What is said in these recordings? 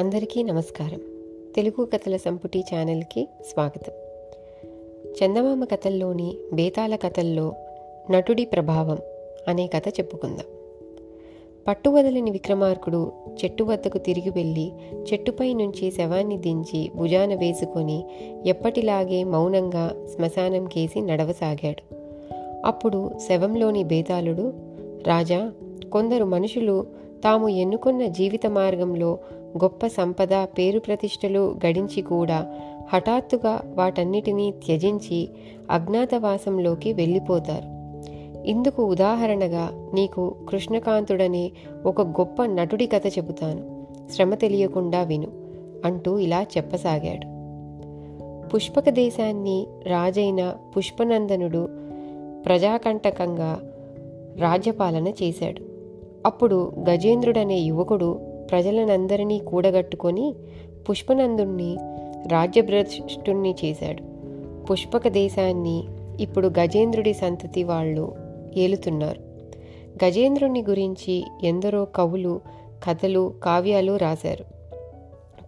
అందరికీ నమస్కారం. తెలుగు కథల సంపుటి ఛానల్కి స్వాగతం. చందమామ కథల్లోని బేతాళ కథల్లో నటుడి ప్రభావం అనే కథ చెప్పుకుందాం. పట్టువదలని విక్రమార్కుడు చెట్టు వద్దకు తిరిగి వెళ్ళి చెట్టుపై నుంచి శవాన్ని దించి భుజాన వేసుకొని ఎప్పటిలాగే మౌనంగా శ్మశానం కేసి నడవసాగాడు. అప్పుడు శవంలోని బేతాళుడు రాజా కొందరు మనుషులు తాము ఎన్నుకున్న జీవిత మార్గంలో గొప్ప సంపద పేరు ప్రతిష్టలు గడించి కూడా హఠాత్తుగా వాటన్నిటినీ త్యజించి అజ్ఞాతవాసంలోకి వెళ్ళిపోతారు. ఇందుకు ఉదాహరణగా నీకు కృష్ణకాంతుడనే ఒక గొప్ప నటుడి కథ చెబుతాను. శ్రమ తెలియకుండా విను అంటూ ఇలా చెప్పసాగాడు. పుష్పక దేశాన్ని రాజైన పుష్పనందనుడు ప్రజాకంటకంగా రాజ్యపాలన చేశాడు. అప్పుడు గజేంద్రుడనే యువకుడు ప్రజలనందరినీ కూడగట్టుకొని పుష్పనందుణ్ణి రాజ్యభ్రష్టుణ్ణి చేశాడు. పుష్పక దేశాన్ని ఇప్పుడు గజేంద్రుడి సంతతి వాళ్ళు ఏలుతున్నారు. గజేంద్రుని గురించి ఎందరో కవులు కథలు కావ్యాలు రాశారు.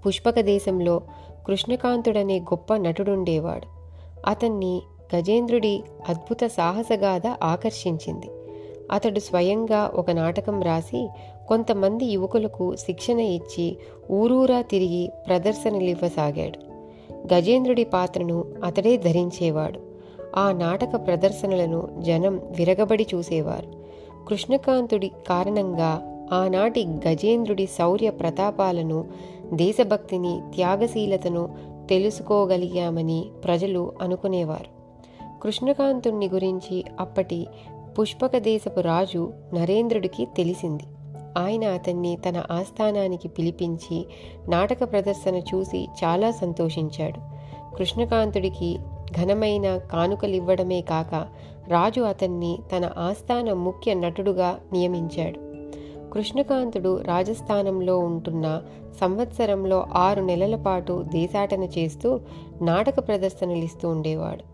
పుష్పక దేశంలో కృష్ణకాంతుడనే గొప్ప నటుడుండేవాడు. అతన్ని గజేంద్రుడి అద్భుత సాహసగాథ ఆకర్షించింది. అతడు స్వయంగా ఒక నాటకం రాసి కొంతమంది యువకులకు శిక్షణ ఇచ్చి ఊరూరా తిరిగి ప్రదర్శనలివ్వసాగాడు. గజేంద్రుడి పాత్రను అతడే ధరించేవాడు. ఆ నాటక ప్రదర్శనలను జనం విరగబడి చూసేవారు. కృష్ణకాంతుడి కారణంగా ఆనాటి గజేంద్రుడి శౌర్య ప్రతాపాలను దేశభక్తిని త్యాగశీలతను తెలుసుకోగలిగామని ప్రజలు అనుకునేవారు. కృష్ణకాంతుణ్ణి గురించి అప్పటి పుష్పక దేశపు రాజు నరేంద్రుడికి తెలిసింది. ఆయన అతన్ని తన ఆస్థానానికి పిలిపించి నాటక ప్రదర్శన చూసి చాలా సంతోషించాడు. కృష్ణకాంతుడికి ఘనమైన కానుకలివ్వడమే కాక రాజు అతన్ని తన ఆస్థాన ముఖ్య నటుడుగా నియమించాడు. కృష్ణకాంతుడు రాజస్థానంలో ఉంటున్న సంవత్సరంలో ఆరు నెలల పాటు దేశాటన చేస్తూ నాటక ప్రదర్శనలిస్తూ ఉండేవాడు.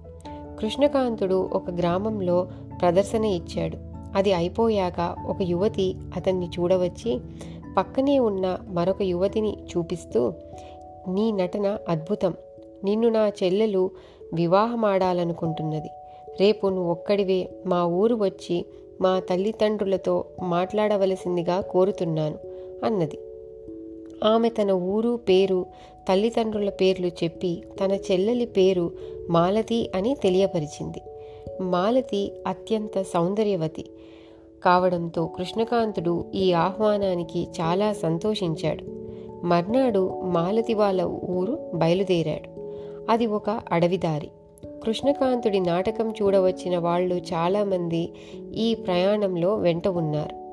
కృష్ణకాంతుడు ఒక గ్రామంలో ప్రదర్శన ఇచ్చాడు. అది అయిపోయాక ఒక యువతి అతన్ని చూడవచ్చి పక్కనే ఉన్న మరొక యువతిని చూపిస్తూ నీ నటన అద్భుతం. నిన్ను నా చెల్లెలు వివాహమాడాలనుకుంటున్నది. రేపు నువ్వు ఒక్కడివే మా ఊరు వచ్చి మా తల్లిదండ్రులతో మాట్లాడవలసిందిగా కోరుతున్నాను అన్నది. ఆమె తన ఊరు పేరు తల్లిదండ్రుల పేర్లు చెప్పి తన చెల్లెలి పేరు మాలతి అని తెలియపరిచింది. మాలతి అత్యంత సౌందర్యవతి. కావడంతో కృష్ణకాంతుడు ఈ ఆహ్వానానికి చాలా సంతోషించాడు. మర్నాడు మాలతి వాళ్ళ ఊరు బయలుదేరాడు. అది ఒక అడవిదారి. కృష్ణకాంతుడి నాటకం చూడవచ్చిన వాళ్ళు చాలామంది ఈ ప్రయాణంలో వెంట ఉన్నారు.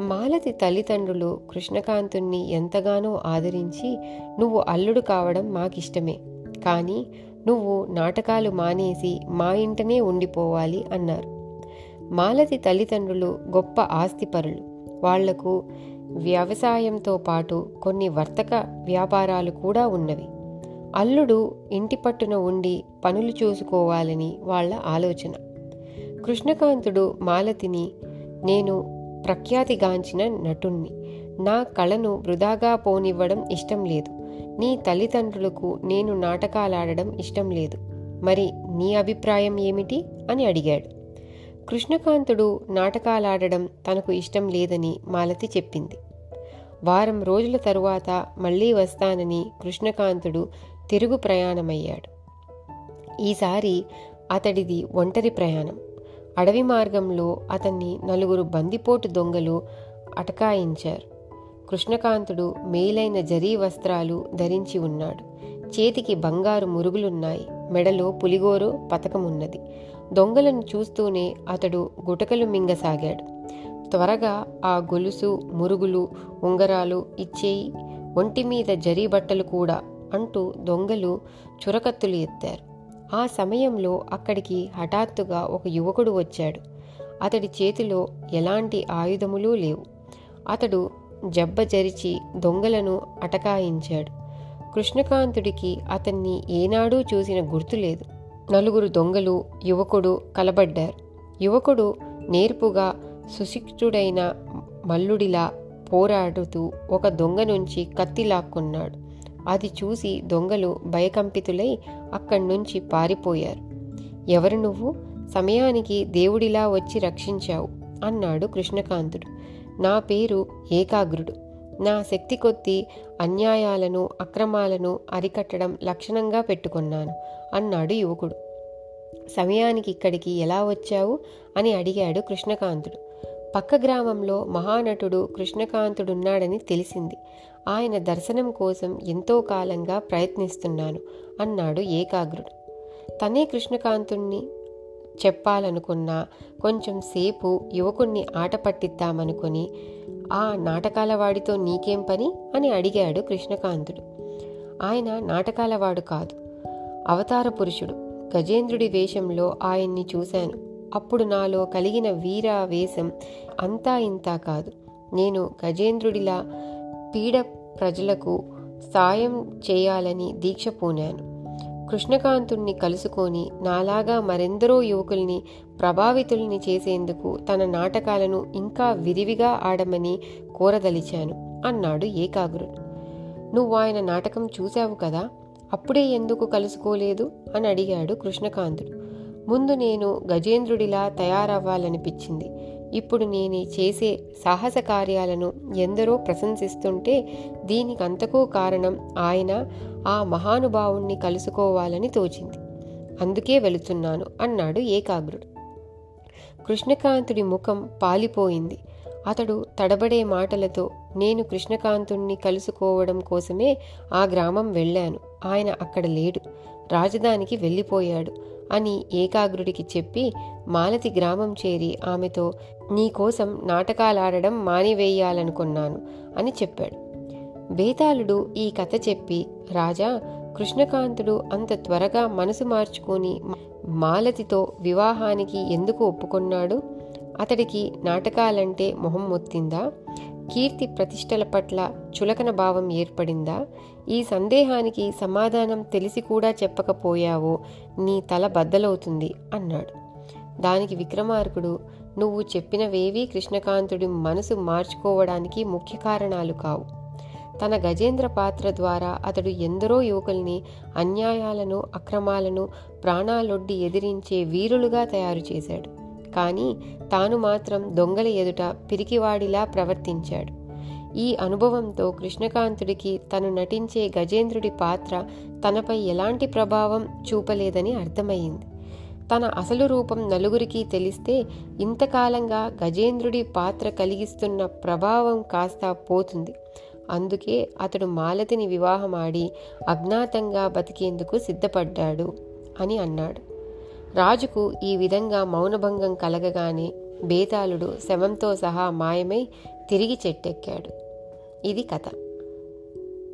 మాలతి తల్లిదండ్రులు కృష్ణకాంతుణ్ణి ఎంతగానో ఆదరించి నువ్వు అల్లుడు కావడం మాకిష్టమే. కానీ నువ్వు నాటకాలు మానేసి మా ఇంటనే ఉండిపోవాలి అన్నారు. మాలతి తల్లిదండ్రులు గొప్ప ఆస్తిపరులు. వాళ్ళకు వ్యవసాయంతో పాటు కొన్ని వర్తక వ్యాపారాలు కూడా ఉన్నవి. అల్లుడు ఇంటి పట్టున ఉండి పనులు చూసుకోవాలని వాళ్ళ ఆలోచన. కృష్ణకాంతుడు మాలతిని నేను ప్రఖ్యాతిగాంచిన నటుణ్ణి. నా కళను వృధాగా పోనివ్వడం ఇష్టం లేదు. నీ తల్లిదండ్రులకు నేను నాటకాలాడడం ఇష్టం లేదు. మరి నీ అభిప్రాయం ఏమిటి? అని అడిగాడు. కృష్ణకాంతుడు నాటకాలాడడం తనకు ఇష్టం లేదని మాలతి చెప్పింది. వారం రోజుల తరువాత మళ్ళీ వస్తానని కృష్ణకాంతుడు తిరుగు ప్రయాణమయ్యాడు. ఈసారి అతడిది ఒంటరి ప్రయాణం. అడవి మార్గంలో అతన్ని నలుగురు బందిపోటు దొంగలు అటకాయించారు. కృష్ణకాంతుడు మేలైన జరీ వస్త్రాలు ధరించి ఉన్నాడు. చేతికి బంగారు మురుగులున్నాయి. మెడలో పులిగోరు పతకమున్నది. దొంగలను చూస్తూనే అతడు గుటకలు మింగసాగాడు. త్వరగా ఆ గొలుసు మురుగులు ఉంగరాలు ఇచ్చేయి. ఒంటి మీద జరీ బట్టలు కూడా అంటూ దొంగలు చురకత్తులు ఎత్తారు. ఆ సమయంలో అక్కడికి హఠాత్తుగా ఒక యువకుడు వచ్చాడు. అతడి చేతిలో ఎలాంటి ఆయుధములు లేవు. అతడు జబ్బ జరిచి దొంగలను అటకాయించాడు. కృష్ణకాంతుడికి అతన్ని ఏనాడూ చూసిన గుర్తులేదు. నలుగురు దొంగలు యువకుడు కలబడ్డారు. యువకుడు నేర్పుగా సుశిక్షుడైన మల్లుడిలా పోరాడుతూ ఒక దొంగ నుంచి కత్తి లాక్కున్నాడు. అది చూసి దొంగలు భయకంపితులై అక్కడి నుంచి పారిపోయారు. ఎవరు నువ్వు? సమయానికి దేవుడిలా వచ్చి రక్షించావు అన్నాడు కృష్ణకాంతుడు. నా పేరు ఏకాగ్రుడు. నా శక్తి కొద్దీ అన్యాయాలను అక్రమాలను అరికట్టడం లక్షణంగా పెట్టుకున్నాను అన్నాడు యువకుడు. సమయానికి ఇక్కడికి ఎలా వచ్చావు? అని అడిగాడు కృష్ణకాంతుడు. పక్క గ్రామంలో మహానటుడు కృష్ణకాంతుడున్నాడని తెలిసింది. ఆయన దర్శనం కోసం ఎంతో కాలంగా ప్రయత్నిస్తున్నాను అన్నాడు ఏకాగ్రుడు. తనే కృష్ణకాంతుణ్ణి చెప్పాలనుకున్నా కొంచెం సేపు యువకుణ్ణి ఆట పట్టిద్దామనుకొని ఆ నాటకాల వాడితో నీకేం పని? అని అడిగాడు కృష్ణకాంతుడు. ఆయన నాటకాలవాడు కాదు అవతార పురుషుడు. గజేంద్రుడి వేషంలో ఆయన్ని చూశాను. అప్పుడు నాలో కలిగిన వీర వేషం అంతా ఇంతా కాదు. నేను గజేంద్రుడిలా పీడ ప్రజలకు సాయం చేయాలని దీక్ష పూనాను. కృష్ణకాంతుణ్ణి కలుసుకొని నాలాగా మరెందరో యువకుల్ని ప్రభావితుల్ని చేసేందుకు తన నాటకాలను ఇంకా విరివిగా ఆడమని కోరదలిచాను అన్నాడు ఏకాగ్రుడు. నువ్వు ఆయన నాటకం చూశావు కదా అప్పుడే ఎందుకు కలుసుకోలేదు? అని అడిగాడు కృష్ణకాంతుడు. ముందు నేను గజేంద్రుడిలా తయారవ్వాలనిపించింది. ఇప్పుడు నేను చేసే సాహస కార్యాలను ఎందరో ప్రశంసిస్తుంటే దీనికంతకు కారణం ఆయన ఆ మహానుభావుణ్ణి కలుసుకోవాలని తోచింది. అందుకే వెళుతున్నాను అన్నాడు ఏకాగ్రుడు. కృష్ణకాంతుడి ముఖం పాలిపోయింది. అతడు తడబడే మాటలతో నేను కృష్ణకాంతుణ్ణి కలుసుకోవడం కోసమే ఆ గ్రామం వెళ్ళాను. ఆయన అక్కడ లేడు. రాజధానికి వెళ్ళిపోయాడు అని ఏకాగ్రుడికి చెప్పి మాలతి గ్రామం చేరి ఆమెతో నీకోసం నాటకాలాడడం మానివేయాలనుకున్నాను అని చెప్పాడు. బేతాళుడు ఈ కథ చెప్పి రాజా కృష్ణకాంతుడు అంత త్వరగా మనసు మార్చుకొని మాలతితో వివాహానికి ఎందుకు ఒప్పుకున్నాడు? అతడికి నాటకాలంటే మొహం మొత్తిందా? కీర్తి ప్రతిష్టల పట్ల చులకన భావం ఏర్పడిందా? ఈ సందేహానికి సమాధానం తెలిసి కూడా చెప్పకపోయావో నీ తల బద్దలవుతుంది అన్నాడు. దానికి విక్రమార్కుడు నువ్వు చెప్పినవేవీ కృష్ణకాంతుడి మనసు మార్చుకోవడానికి ముఖ్య కారణాలు కావు. తన గజేంద్ర పాత్ర ద్వారా అతడు ఎందరో యువకుల్ని అన్యాయాలను అక్రమాలను ప్రాణాలొడ్డి ఎదిరించే వీరులుగా తయారు చేశాడు. కానీ తాను మాత్రం దొంగల ఎదుట పిరికివాడిలా ప్రవర్తించాడు. ఈ అనుభవంతో కృష్ణకాంతుడికి తను నటించే గజేంద్రుడి పాత్ర తనపై ఎలాంటి ప్రభావం చూపలేదని అర్థమయ్యింది. తన అసలు రూపం నలుగురికి తెలిస్తే ఇంతకాలంగా గజేంద్రుడి పాత్ర కలిగిస్తున్న ప్రభావం కాస్త పోతుంది. అందుకే అతడు మాలతిని వివాహమాడి అజ్ఞాతంగా బతికేందుకు సిద్ధపడ్డాడు అని అన్నాడు. రాజుకు ఈ విధంగా మౌనభంగం కలగగానే బేతాళుడు శవంతో సహా మాయమై తిరిగి చెట్టెక్కాడు. ఇది కథ.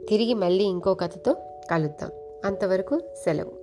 తిరిగి మళ్ళీ ఇంకో కథతో కలుద్దాం. అంతవరకు సెలవు.